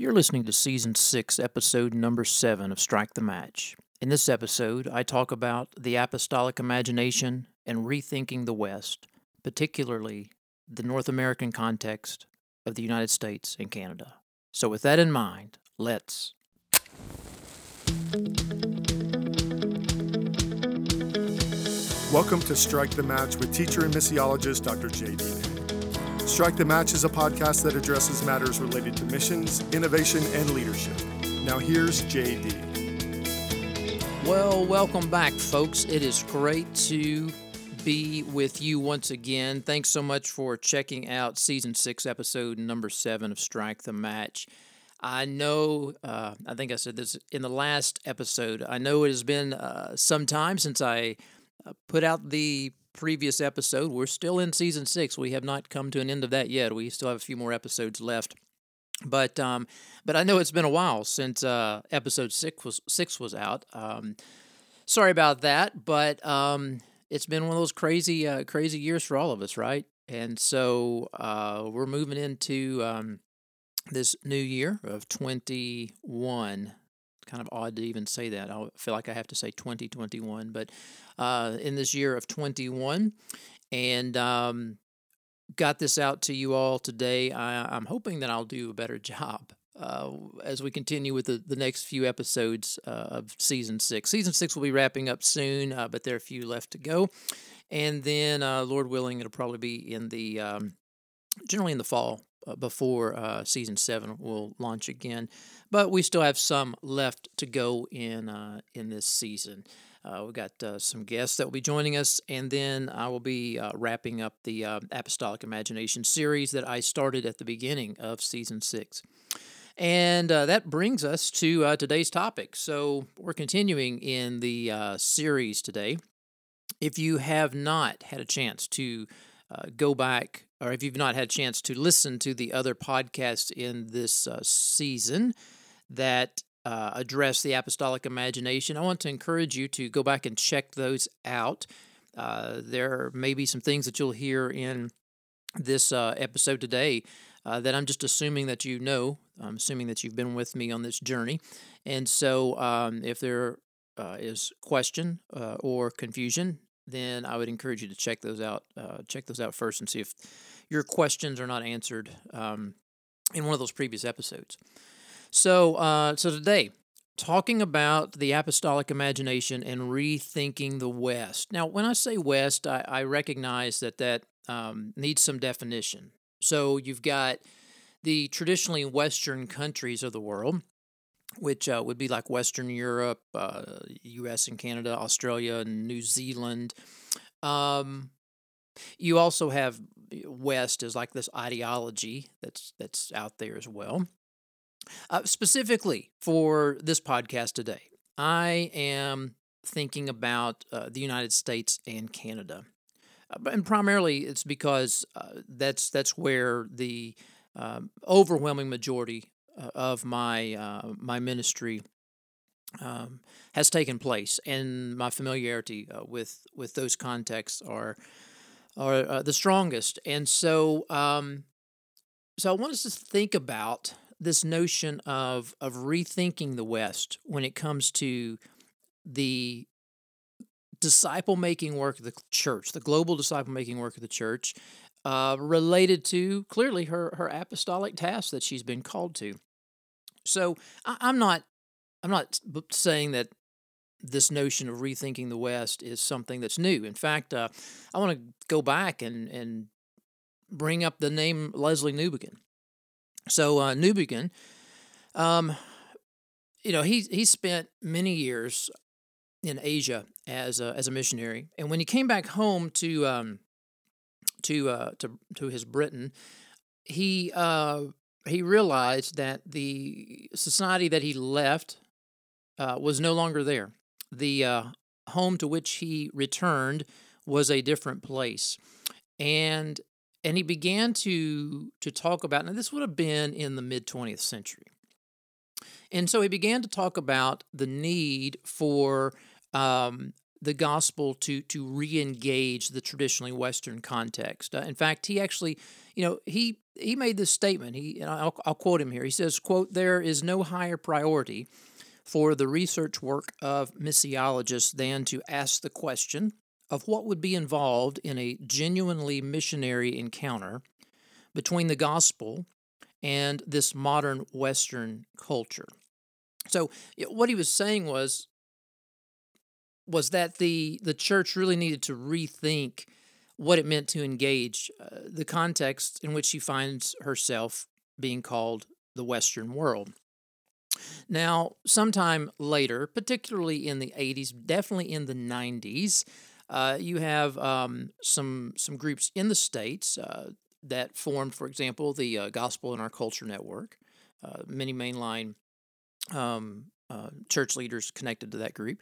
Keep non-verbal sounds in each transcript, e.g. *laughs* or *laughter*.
You're listening to Season 6, Episode Number 7 of Strike the Match. In this episode, I talk about the apostolic imagination and rethinking the West, particularly the North American context of the United States and Canada. So, with that in mind, let's. Welcome to Strike the Match with teacher and missiologist Dr. J.D. Strike the Match is a podcast that addresses matters related to missions, innovation, and leadership. Now, here's J.D. Well, welcome back, folks. It is great to be with you once again. Thanks so much for checking out season six, episode number seven of Strike the Match. I know, uh, I think I said this in the last episode. I know it has been uh, some time since I uh, put out the previous episode. We're still in season six. We have not come to an end of that yet. We still have a few more episodes left. But um, but I know it's been a while since uh, episode six was six was out. Um, sorry about that, but um, it's been one of those crazy uh, crazy years for all of us, right? And so uh, we're moving into um, this new year of twenty one kind of odd to even say that. I feel like I have to say 2021, but uh, in this year of 21, and um, got this out to you all today. I, am hoping that I'll do a better *laughs* job. Uh, as we continue with the, the next few episodes uh, of season six. Season six will be wrapping up soon, uh, but there are a few left to go. And then, uh, Lord willing, it'll probably be in the um, generally in the fall before uh, season seven will launch again. But we still have some left to go in uh, in this season. Uh, we've got uh, some guests that will be joining us, and then I will be uh, wrapping up the Apostolic Imagination series that I started at the beginning of season six. And that brings us to today's topic. So we're continuing in the series today. If you have not had a chance to go back or if you've not had a chance to listen to the other podcasts in this uh, season that uh, address the apostolic imagination, I want to encourage you to go back and check those out. Uh, there may be some things that you'll hear in this uh, episode today uh, that I'm just assuming that you know. I'm assuming that you've been with me on this journey. And so um, if there uh, is question or confusion, then I would encourage you to check those out. Uh, check those out first and see if your questions are not answered um, in one of those previous episodes. So, uh, so today, talking about the apostolic imagination and rethinking the West. Now, when I say West, I, I recognize that that um, needs some definition. So, you've got the traditionally Western countries of the world, which uh, would be like Western Europe, uh, U.S. and Canada, Australia, and New Zealand. Um, you also have West as like this ideology that's that's out there as well. Uh, specifically for this podcast today, I am thinking about uh, the United States and Canada, uh, and primarily it's because uh, that's that's where the um, overwhelming majority of my uh, my ministry um, has taken place, and my familiarity uh, with with those contexts are are uh, the strongest. And so, um, so I want us to think about this notion of of rethinking the West when it comes to the disciple making work of the church, the global disciple making work of the church, uh, related to clearly her her apostolic task that she's been called to. So I, I'm not I'm not saying that this notion of rethinking the West is something that's new. In fact, uh, I want to go back and and bring up the name Leslie Newbigin. So uh, Newbigin, um, you know, he he spent many years in Asia as a, as a missionary, and when he came back home to um, to uh, to to his Britain, he uh, he realized that the society that he left uh, was no longer there. The uh, home to which he returned was a different place, and and he began to to talk about. Now, this would have been in the mid twentieth century, and so he began to talk about the need for um, the gospel to to re-engage the traditionally Western context. Uh, in fact, he actually, you know, he he made this statement. He, I'll, I'll quote him here. He says, "quote There is no higher priority for the research work of missiologists than to ask the question of what would be involved in a genuinely missionary encounter between the gospel and this modern Western culture." So, what he was saying was was that the the church really needed to rethink what it meant to engage uh, the context in which she finds herself being called the Western world. Now, sometime later, particularly in the 80s, definitely in the 90s, uh, you have um, some some groups in the states uh, that formed, for example, the uh, Gospel in Our Culture Network. Uh, many mainline um, uh, church leaders connected to that group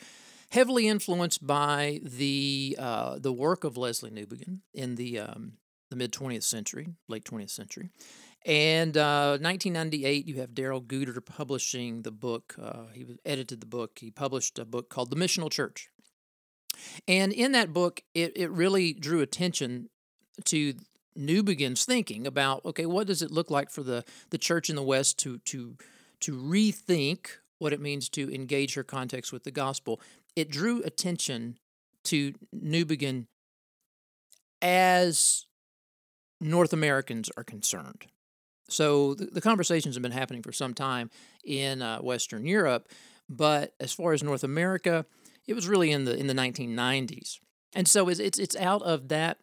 heavily influenced by the uh, the work of Leslie Newbigin in the um, the mid 20th century, late 20th century. And uh, 1998, you have Darrell Guder publishing the book. Uh, he edited the book. He published a book called The Missional Church. And in that book, it, it really drew attention to Newbigin's thinking about okay, what does it look like for the, the church in the West to to to rethink what it means to engage her context with the gospel it drew attention to Newbigin as North Americans are concerned. So the, the, conversations have been happening for some time in uh, Western Europe, but as far as North America, it was really in the in the 1990s. And so it's it's, it's out of that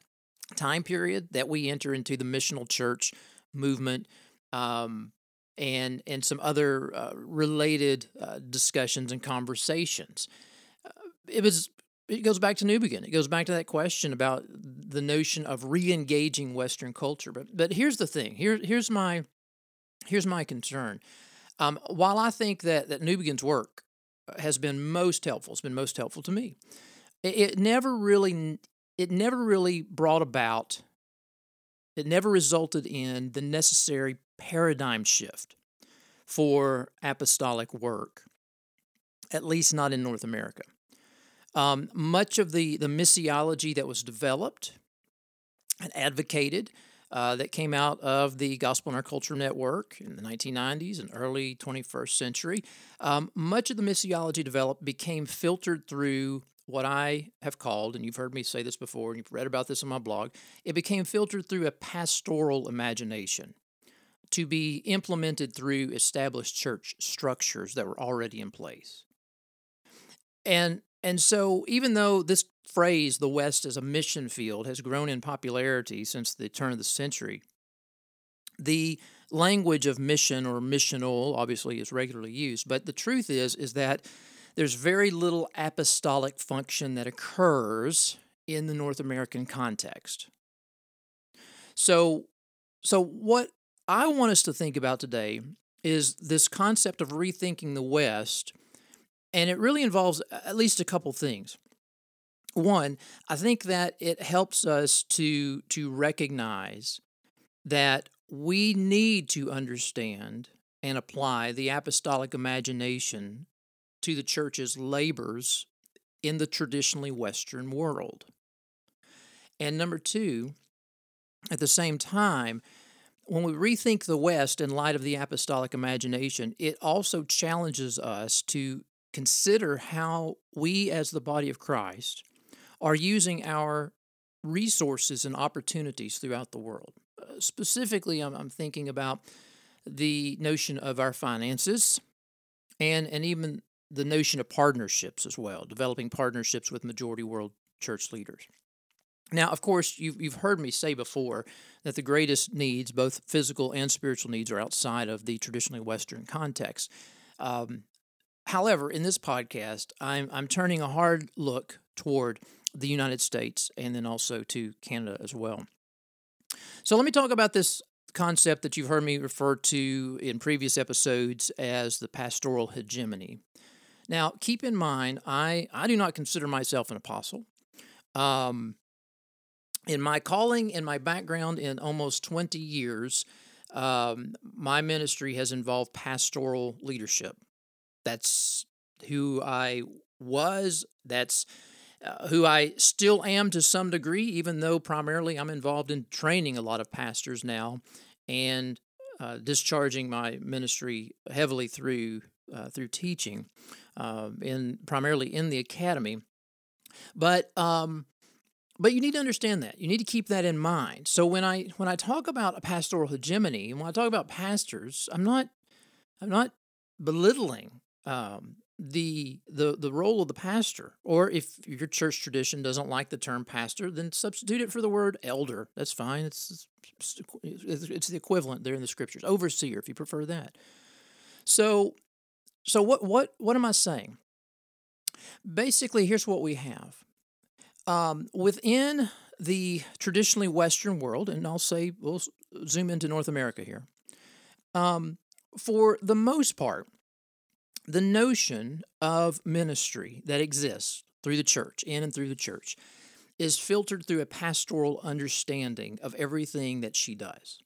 time period that we enter into the missional church movement. Um, and and some other uh, related uh, discussions and conversations it was it goes back to Newbigin. It goes back to that question about the notion of re-engaging Western culture. But but here's the thing. Here here's my here's my concern. Um, while I think that that Newbigin's work has been most helpful, it's been most helpful to me. It, it never really it never really brought about. It never resulted in the necessary paradigm shift for apostolic work, at least not in North America. Um, much of the, the missiology that was developed and advocated uh, that came out of the Gospel in Our Culture Network in the 1990s and early 21st century, um, much of the missiology developed became filtered through what I have called, and you've heard me say this before, and you've read about this on my blog, it became filtered through a pastoral imagination to be implemented through established church structures that were already in place. And and so, even though this phrase, the West as a mission field, has grown in popularity since the turn of the century, the language of mission or missional obviously is regularly used. But the truth is, is that there's very little apostolic function that occurs in the North American context. So, so what I want us to think about today is this concept of rethinking the West and it really involves uh, at least a couple things. One, I think that it helps us to to recognize that we need to understand and apply the apostolic imagination to the church's labors in the traditionally Western world. And number two, at the same time, when we rethink the West in light of the apostolic imagination, it also challenges us to consider how we, as the body of Christ, are using our resources and opportunities throughout the world. Uh, specifically, I'm, I'm thinking about the notion of our finances and, and even the notion of partnerships as well, developing partnerships with majority world church leaders. Now, of course, you've, you've heard me say before that the greatest needs, both physical and spiritual needs, are outside of the traditionally Western context. Um, However, in this podcast, I'm, I'm turning a hard look toward the United States and then also to Canada as well. So let me talk about this concept that you've heard me refer to in previous episodes as the pastoral hegemony. Now, keep in mind, I, I do not consider myself an apostle. Um, in my calling and my background in almost 20 years, um, my ministry has involved pastoral leadership. That's who I was. That's uh, who I still am to some degree, even though primarily I'm involved in training a lot of pastors now and uh, discharging my ministry heavily through uh, through teaching, um, in primarily in the academy. But um, but you need to understand that you need to keep that in mind. So when I when I talk about a pastoral hegemony and when I talk about pastors, I'm not I'm not belittling um, the the the role of the pastor. Or if your church tradition doesn't like the term pastor, then substitute it for the word elder. That's fine. It's it's, it's the equivalent there in the scriptures. Overseer, if you prefer that. So so what what what am I saying? Basically, here's what we have. Um, within the traditionally Western world, and I'll say we'll zoom into North America here. Um, for the most part, the notion of ministry that exists through the church, in and through the church, is filtered through a pastoral understanding of everything that she does.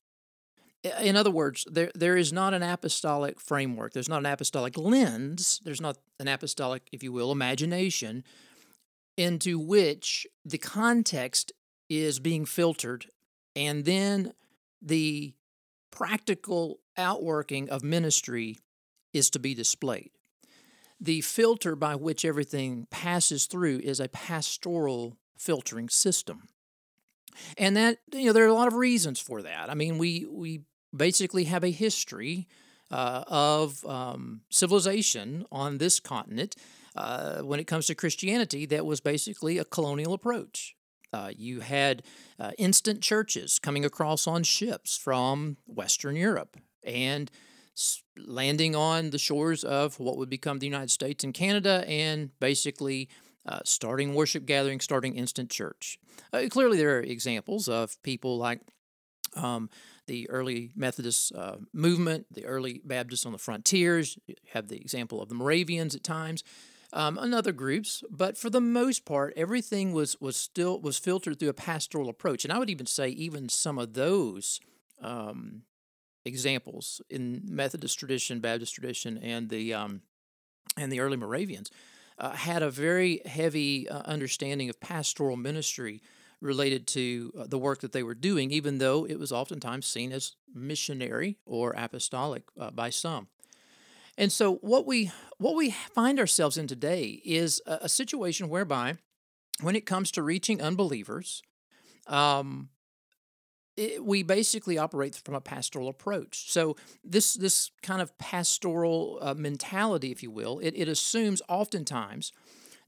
In other words, there, there is not an apostolic framework, there's not an apostolic lens, there's not an apostolic, if you will, imagination into which the context is being filtered and then the practical outworking of ministry is to be displayed. The filter by which everything passes through is a pastoral filtering system. And that, you know, there are a lot of reasons for that. I mean, we, we basically have a history uh, of um, civilization on this continent uh, when it comes to Christianity that was basically a colonial approach. Uh, you had uh, instant churches coming across on ships from Western Europe and landing on the shores of what would become the United States and Canada and basically uh, starting worship gatherings, starting instant church. Uh, clearly, there are examples of people like um, the early Methodist uh, movement, the early Baptists on the frontiers. You have the example of the Moravians at times um, and other groups, but for the most part, everything was was still was filtered through a pastoral approach, and I would even say even some of those um, examples in Methodist tradition, Baptist tradition, and the um, and the early Moravians uh, had a very heavy uh, understanding of pastoral ministry related to uh, the work that they were doing, even though it was oftentimes seen as missionary or apostolic uh, by some. And so what we what we find ourselves in today is a, a situation whereby, when it comes to reaching unbelievers, um, it, we basically operate from a pastoral approach. So this this kind of pastoral uh, mentality, if you will, it, it assumes oftentimes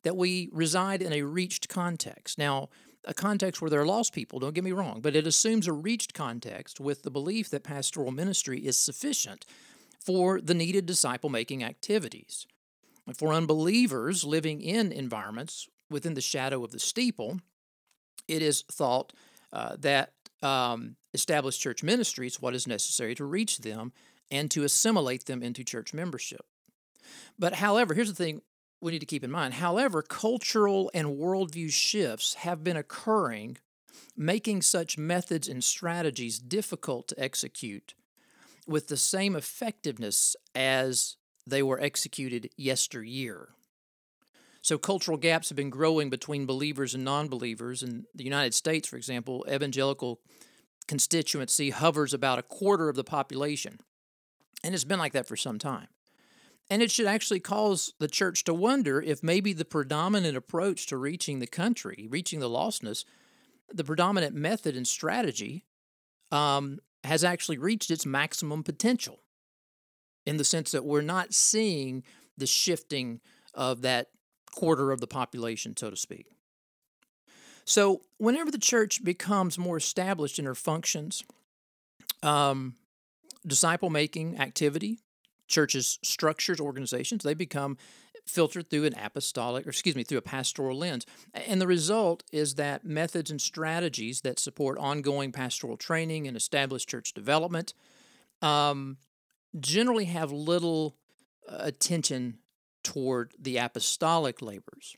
that we reside in a reached context. Now, a context where there are lost people, don't get me wrong, but it assumes a reached context with the belief that pastoral ministry is sufficient for the needed disciple making activities. For unbelievers living in environments within the shadow of the steeple, it is thought uh, that um, established church ministries, what is necessary to reach them and to assimilate them into church membership. But, however, here's the thing we need to keep in mind. However, cultural and worldview shifts have been occurring, making such methods and strategies difficult to execute with the same effectiveness as they were executed yesteryear. So, cultural gaps have been growing between believers and non believers. In the United States, for example, evangelical constituency hovers about a quarter of the population. And it's been like that for some time. And it should actually cause the church to wonder if maybe the predominant approach to reaching the country, reaching the lostness, the predominant method and strategy um, has actually reached its maximum potential in the sense that we're not seeing the shifting of that quarter of the population, so to speak. So, whenever the church becomes more established in her functions, um, disciple making activity, churches, structures, organizations, they become filtered through an apostolic, or excuse me, through a pastoral lens. And the result is that methods and strategies that support ongoing pastoral training and established church development um, generally have little uh, attention toward the apostolic labors.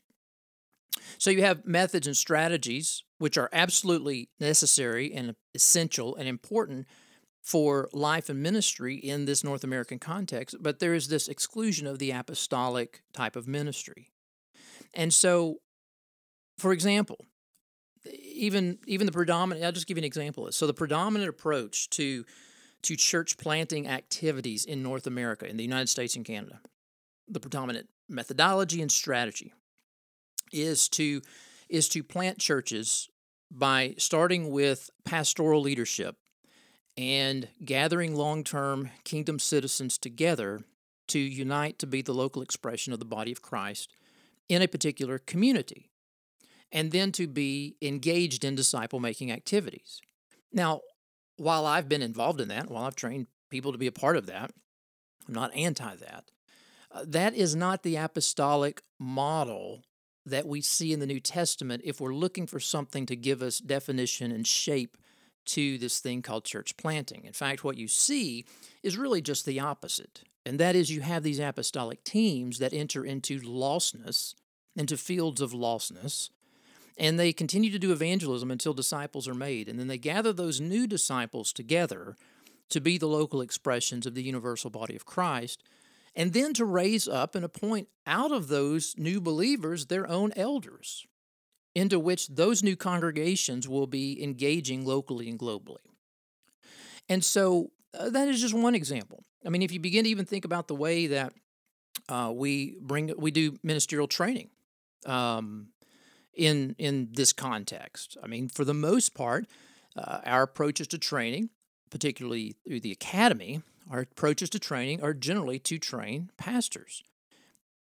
So you have methods and strategies which are absolutely necessary and essential and important for life and ministry in this North American context, but there is this exclusion of the apostolic type of ministry. And so, for example, even even the predominant I'll just give you an example. So the predominant approach to to church planting activities in North America, in the United States and Canada, the predominant methodology and strategy is to is to plant churches by starting with pastoral leadership and gathering long-term kingdom citizens together to unite to be the local expression of the body of Christ in a particular community and then to be engaged in disciple making activities. Now, while I've been involved in that, while I've trained people to be a part of that, I'm not anti that. That is not the apostolic model that we see in the New Testament if we're looking for something to give us definition and shape to this thing called church planting. In fact, what you see is really just the opposite. And that is, you have these apostolic teams that enter into lostness, into fields of lostness, and they continue to do evangelism until disciples are made. And then they gather those new disciples together to be the local expressions of the universal body of Christ, and then to raise up and appoint out of those new believers their own elders, into which those new congregations will be engaging locally and globally. And so uh, that is just one example. I mean, if you begin to even think about the way that uh, we bring we do ministerial training, um, in in this context. I mean, for the most part, uh, our approaches to training, particularly through the academy, our approaches to training are generally to train pastors.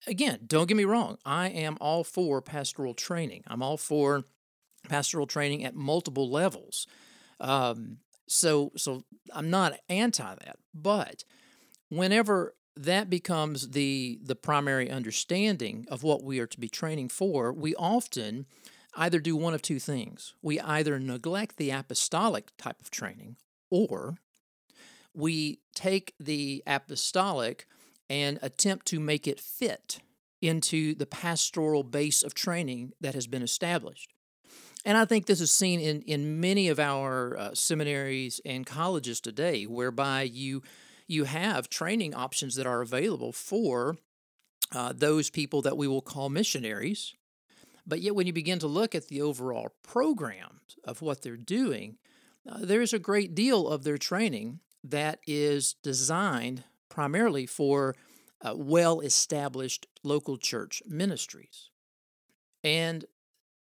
Again, don't get me wrong. I am all for pastoral training. I'm all for pastoral training at multiple levels. Um, so, so I'm not anti that. But whenever that becomes the the primary understanding of what we are to be training for, we often either do one of two things. We either neglect the apostolic type of training or we take the apostolic and attempt to make it fit into the pastoral base of training that has been established. And I think this is seen in, in many of our uh, seminaries and colleges today, whereby you you have training options that are available for uh, those people that we will call missionaries. But yet, when you begin to look at the overall programs of what they're doing, uh, there's a great deal of their training that is designed primarily for uh, well established local church ministries. And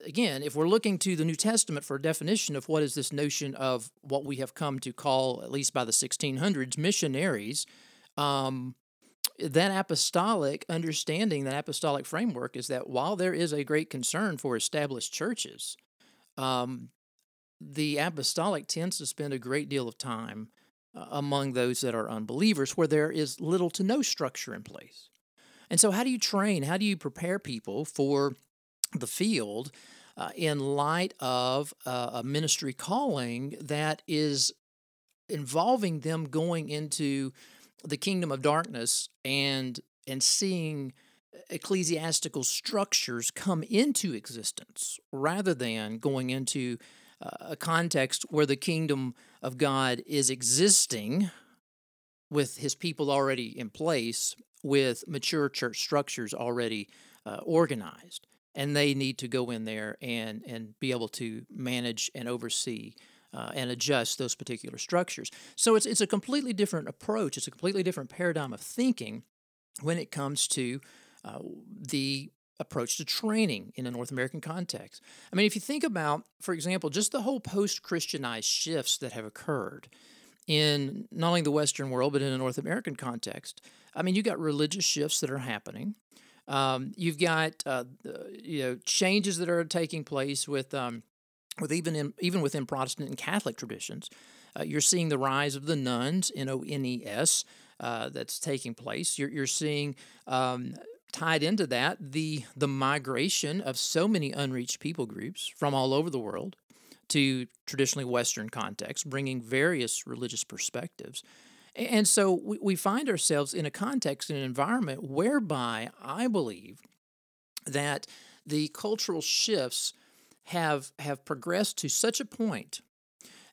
again, if we're looking to the New Testament for a definition of what is this notion of what we have come to call, at least by the 1600s, missionaries, um, that apostolic understanding, that apostolic framework is that while there is a great concern for established churches, um, the apostolic tends to spend a great deal of time among those that are unbelievers where there is little to no structure in place. And so, how do you train? How do you prepare people for the field uh, in light of uh, a ministry calling that is involving them going into the kingdom of darkness and and seeing ecclesiastical structures come into existence rather than going into uh, a context where the kingdom of God is existing with his people already in place with mature church structures already uh, organized and they need to go in there and and be able to manage and oversee uh, and adjust those particular structures. So it's it's a completely different approach. It's a completely different paradigm of thinking when it comes to uh, the approach to training in a North American context. I mean, if you think about, for example, just the whole post-Christianized shifts that have occurred in not only the Western world but in a North American context. I mean, you've got religious shifts that are happening. Um, you've got uh, you know changes that are taking place with um, with even in, even within Protestant and Catholic traditions. Uh, you're seeing the rise of the nones, N O N E S, uh, that's taking place. You're, you're seeing um, tied into that the the migration of so many unreached people groups from all over the world to traditionally Western contexts, bringing various religious perspectives. And so we, we find ourselves in a context, in an environment whereby I believe that the cultural shifts have, have progressed to such a point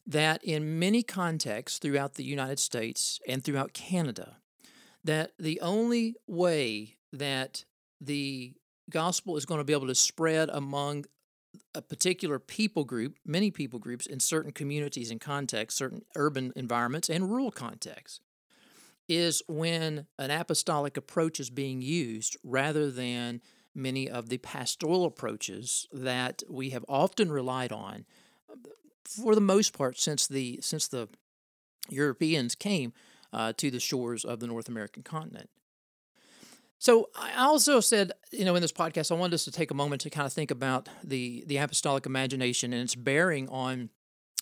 that in many contexts throughout the United States and throughout Canada, that the only way that the gospel is going to be able to spread among a particular people group, many people groups in certain communities and contexts, certain urban environments and rural contexts, is when an apostolic approach is being used rather than many of the pastoral approaches that we have often relied on for the most part since the since the Europeans came uh, to the shores of the North American continent. So I also said, you know, in this podcast, I wanted us to take a moment to kind of think about the the apostolic imagination and its bearing on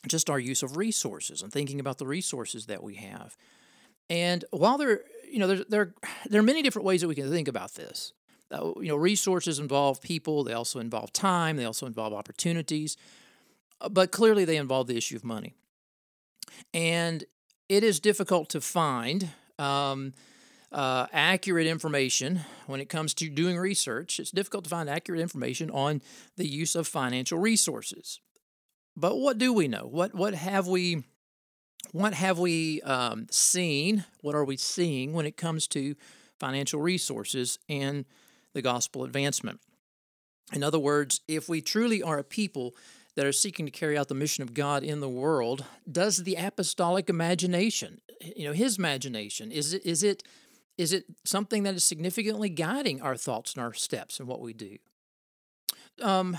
just our use of resources and thinking about the resources that we have. And while there, you know, there there there are many different ways that we can think about this. Uh, you know, resources involve people. They also involve time. They also involve opportunities. Uh, but clearly, they involve the issue of money. And it is difficult to find. Um, uh, accurate information when it comes to doing research. It's difficult to find accurate information on the use of financial resources. But what do we know? What what have we what have we um, seen? What are we seeing when it comes to financial resources and the gospel advancement? In other words, if we truly are a people that are seeking to carry out the mission of God in the world, does the apostolic imagination, you know, his imagination, is it is it is it something that is significantly guiding our thoughts and our steps and what we do? Um,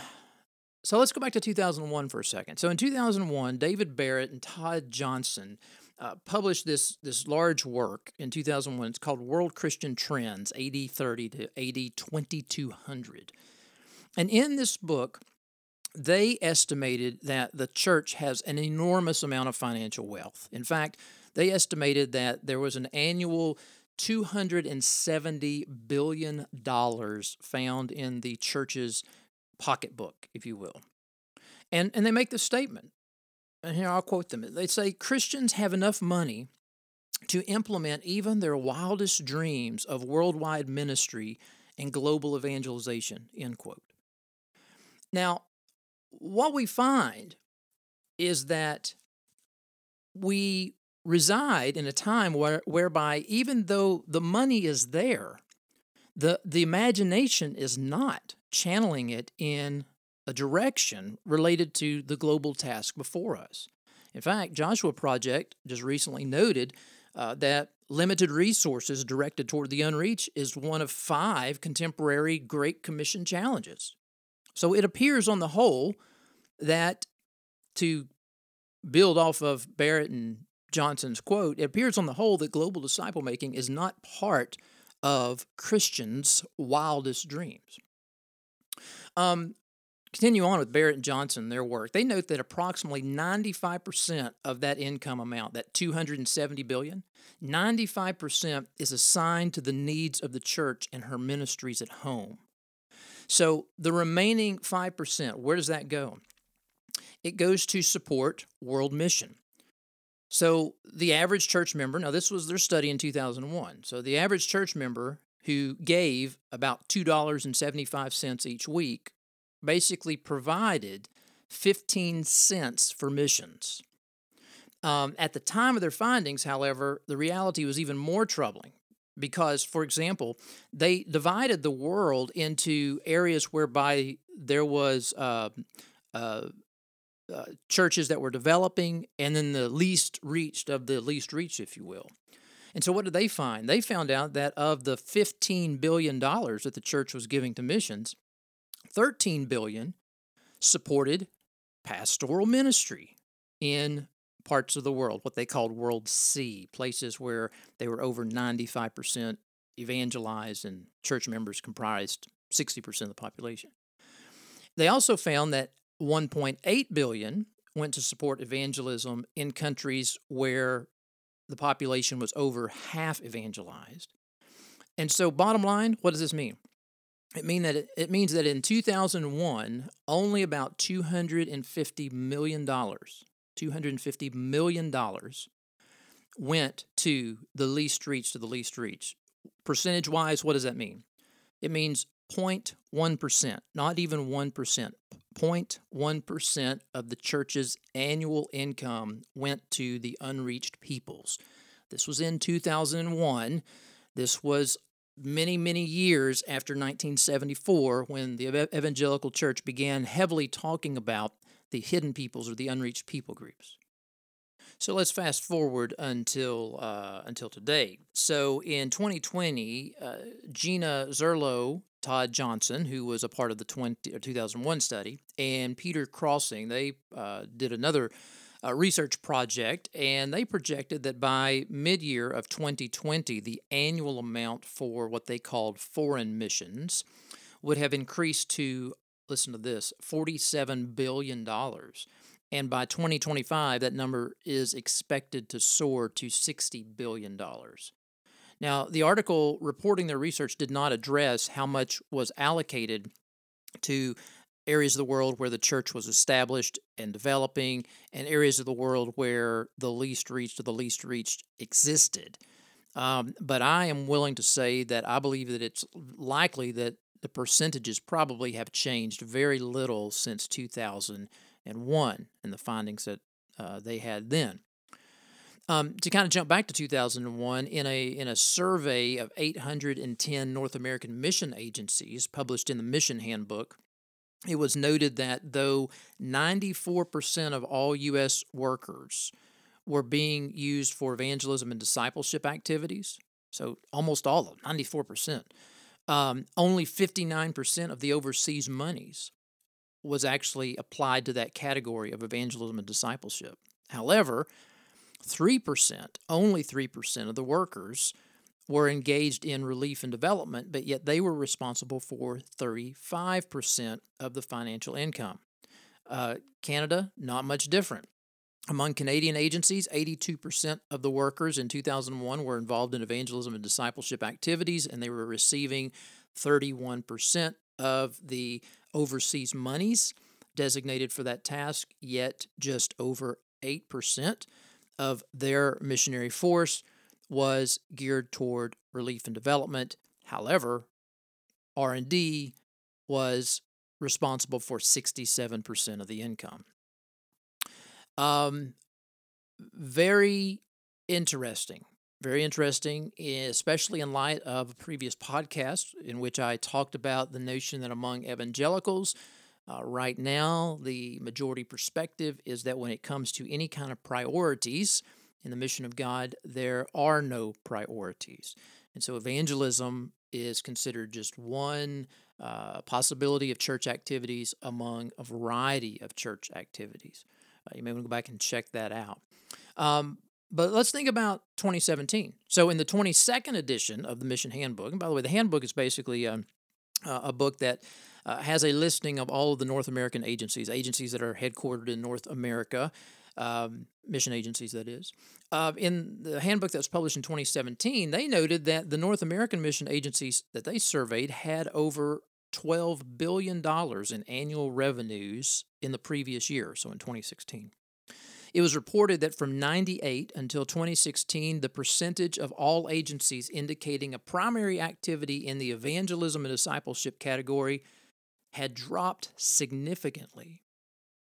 so let's go back to 2001 for a second. So in 2001, David Barrett and Todd Johnson uh, published this this large work in 2001. It's called World Christian Trends, AD 30 to AD 2200. And in this book, they estimated that the church has an enormous amount of financial wealth. In fact, they estimated that there was an annual $270 billion found in the church's pocketbook, if you will. And, and they make this statement, and here I'll quote them. They say Christians have enough money to implement even their wildest dreams of worldwide ministry and global evangelization, end quote. Now, what we find is that we reside in a time where, whereby even though the money is there, the, the imagination is not channeling it in a direction related to the global task before us. In fact, Joshua Project just recently noted uh, that limited resources directed toward the unreached is one of five contemporary Great Commission challenges. So it appears on the whole that to build off of Barrett and Johnson's quote, it appears on the whole that global disciple making is not part of Christians' wildest dreams. Um, continue on with Barrett and Johnson, their work. They note that approximately 95% of that income amount, that 270 billion, 95% is assigned to the needs of the church and her ministries at home. So the remaining 5%, where does that go? It goes to support world mission. So the average church member, now this was their study in 2001. So the average church member who gave about $2.75 each week basically provided 15 cents for missions. Um, at the time of their findings, however, the reality was even more troubling because, for example, they divided the world into areas whereby there was uh, uh, uh, churches that were developing and then the least reached of the least reached, if you will. And so, what did they find? They found out that of the $15 billion that the church was giving to missions, 13 billion supported pastoral ministry in parts of the world, what they called World C, places where they were over 95% evangelized and church members comprised 60% of the population. They also found that 1.8 billion went to support evangelism in countries where the population was over half evangelized. And so bottom line, what does this mean? It mean that it, it means that in 2001, only about 250 million dollars, 250 million dollars went to the least reached to the least reached. Percentage wise, what does that mean? It means 0.1%, not even 1%. 0.1% of the church's annual income went to the unreached peoples. This was in 2001. This was many, many years after 1974 when the evangelical church began heavily talking about the hidden peoples or the unreached people groups. So let's fast forward until uh, until today. So in 2020, uh, Gina Zurlo, Todd Johnson, who was a part of the 20, 2001 study, and Peter Crossing, they uh, did another uh, research project, and they projected that by mid year of 2020, the annual amount for what they called foreign missions would have increased to, listen to this, $47 billion. And by 2025, that number is expected to soar to $60 billion. Now, the article reporting their research did not address how much was allocated to areas of the world where the church was established and developing, and areas of the world where the least reached or the least reached existed. Um, but I am willing to say that I believe that it's likely that the percentages probably have changed very little since 2001 and the findings that uh, they had then. Um, to kind of jump back to 2001, in a in a survey of 810 North American mission agencies published in the Mission Handbook, it was noted that though 94% of all U.S. workers were being used for evangelism and discipleship activities, so almost all of them, 94%, um, only 59% of the overseas monies was actually applied to that category of evangelism and discipleship. However, 3%, only 3% of the workers were engaged in relief and development, but yet they were responsible for 35% of the financial income. Uh, Canada, not much different. Among Canadian agencies, 82% of the workers in 2001 were involved in evangelism and discipleship activities, and they were receiving 31% of the overseas monies designated for that task, yet just over 8% of their missionary force was geared toward relief and development. However, R&D was responsible for 67% of the income. Um, very interesting. Very interesting, especially in light of a previous podcast in which I talked about the notion that among evangelicals, uh, right now, the majority perspective is that when it comes to any kind of priorities, in the mission of God, there are no priorities. And so evangelism is considered just one uh, possibility of church activities among a variety of church activities. Uh, you may want to go back and check that out. Um, but let's think about 2017. So, in the 22nd edition of the Mission Handbook, and by the way, the handbook is basically um, a book that uh, has a listing of all of the North American agencies, agencies that are headquartered in North America, um, mission agencies, that is. Uh, in the handbook that was published in 2017, they noted that the North American mission agencies that they surveyed had over $12 billion in annual revenues in the previous year, so in 2016. It was reported that from 98 until 2016, the percentage of all agencies indicating a primary activity in the evangelism and discipleship category had dropped significantly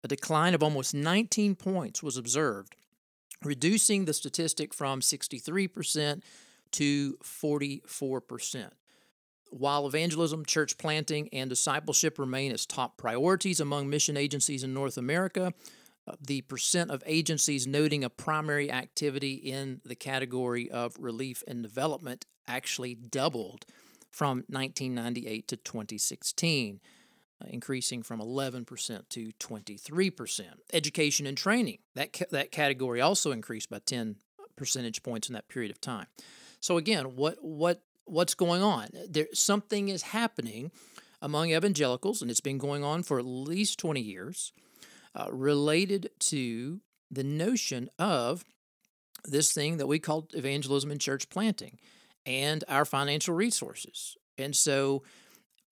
a decline of almost 19 points was observed, reducing the statistic from 63% to 44%. While evangelism, church planting, and discipleship remain as top priorities among mission agencies in North America, uh, the percent of agencies noting a primary activity in the category of relief and development actually doubled from 1998 to 2016. Uh, increasing from 11% to 23%. Education and training, that, ca- that category also increased by 10 percentage points in that period of time. So again, what what what's going on? There something is happening among evangelicals, and it's been going on for at least 20 years, uh, related to the notion of this thing that we call evangelism and church planting and our financial resources. And so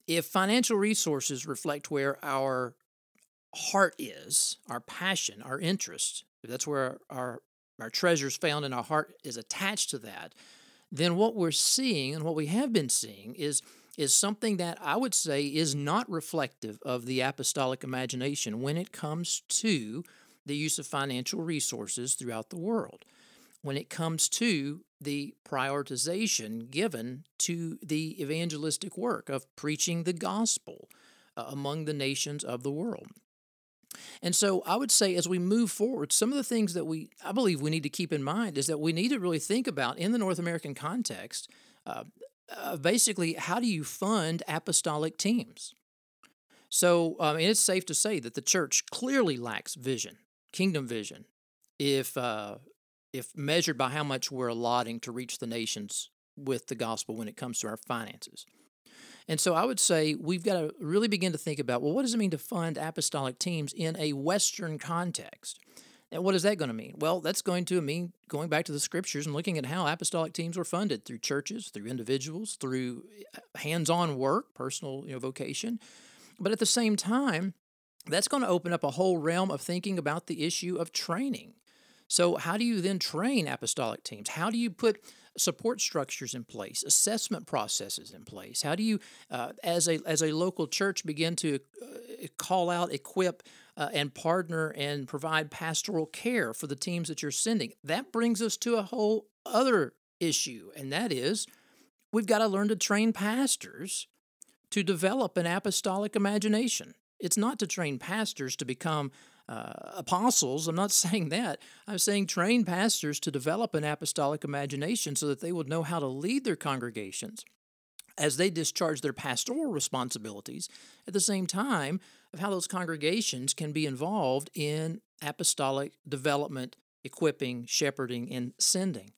if financial resources reflect where our heart is, our passion, our interest, if that's where our, our treasures found and our heart is attached to that, then what we're seeing and what we have been seeing is is something that I would say is not reflective of the apostolic imagination when it comes to the use of financial resources throughout the world. When it comes to the prioritization given to the evangelistic work of preaching the gospel uh, among the nations of the world. And so I would say as we move forward, some of the things that we, I believe we need to keep in mind is that we need to really think about in the North American context, uh, uh, basically, how do you fund apostolic teams? So um, it's safe to say that the church clearly lacks vision, kingdom vision, if uh, if measured by how much we're allotting to reach the nations with the gospel when it comes to our finances. And so I would say we've got to really begin to think about well, what does it mean to fund apostolic teams in a Western context? And what is that going to mean? Well, that's going to mean going back to the scriptures and looking at how apostolic teams were funded through churches, through individuals, through uh, hands-on work, personal you know, vocation. But at the same time, that's going to open up a whole realm of thinking about the issue of training. So, how do you then train apostolic teams? How do you put support structures in place, assessment processes in place? How do you, uh, as a as a local church, begin to uh, call out, equip, uh, and partner and provide pastoral care for the teams that you're sending? That brings us to a whole other issue, and that is we've got to learn to train pastors to develop an apostolic imagination. It's not to train pastors to become uh, apostles. I'm not *laughs* saying that. I'm saying train pastors to develop an apostolic imagination so that they would know how to lead their congregations as they discharge their pastoral responsibilities at the same time of how those congregations can be involved in apostolic development, equipping, shepherding, and sending.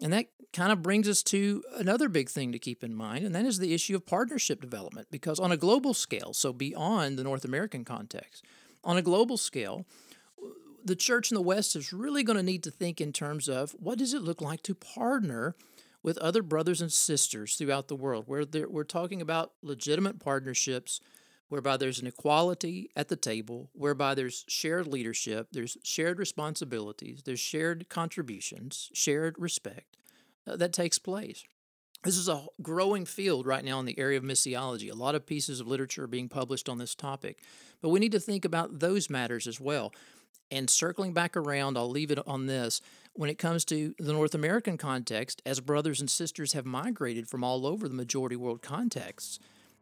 And that kind of brings us to another big thing to keep in mind, and that is the issue of partnership development. Because on a global scale, so beyond the North American context, on a global scale, the church in the West is really going to need to think in terms of what does it look like to partner with other brothers and sisters throughout the world, where we're talking about legitimate partnerships whereby there's an equality at the table, whereby there's shared leadership, there's shared responsibilities, there's shared contributions, shared respect uh, that takes place. This is a growing field right now in the area of missiology. A lot of pieces of literature are being published on this topic, but we need to think about those matters as well. And circling back around, I'll leave it on this. When it comes to the North American context, as brothers and sisters have migrated from all over the majority world contexts,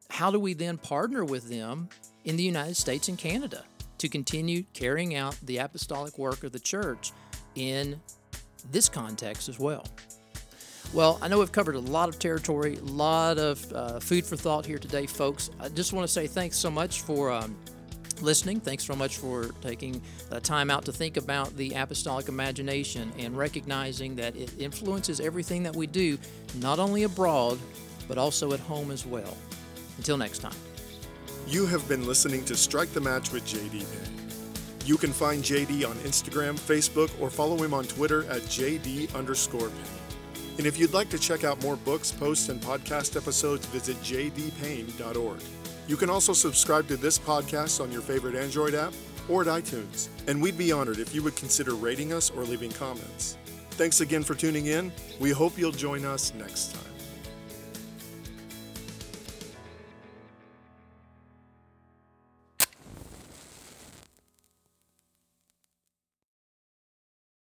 how do we then partner with them in the United States and Canada to continue carrying out the apostolic work of the church in this context as well? Well, I know we've covered a lot of territory, a lot of uh, food for thought here today, folks. I just want to say thanks so much for um, listening. Thanks so much for taking the time out to think about the apostolic imagination and recognizing that it influences everything that we do, not only abroad, but also at home as well. Until next time. You have been listening to Strike the Match with JD Payne. You can find JD on Instagram, Facebook, or follow him on Twitter at JD underscore Payne. And if you'd like to check out more books, posts, and podcast episodes, visit jdpayne.org. You can also subscribe to this podcast on your favorite Android app or at iTunes. And we'd be honored if you would consider rating us or leaving comments. Thanks again for tuning in. We hope you'll join us next time.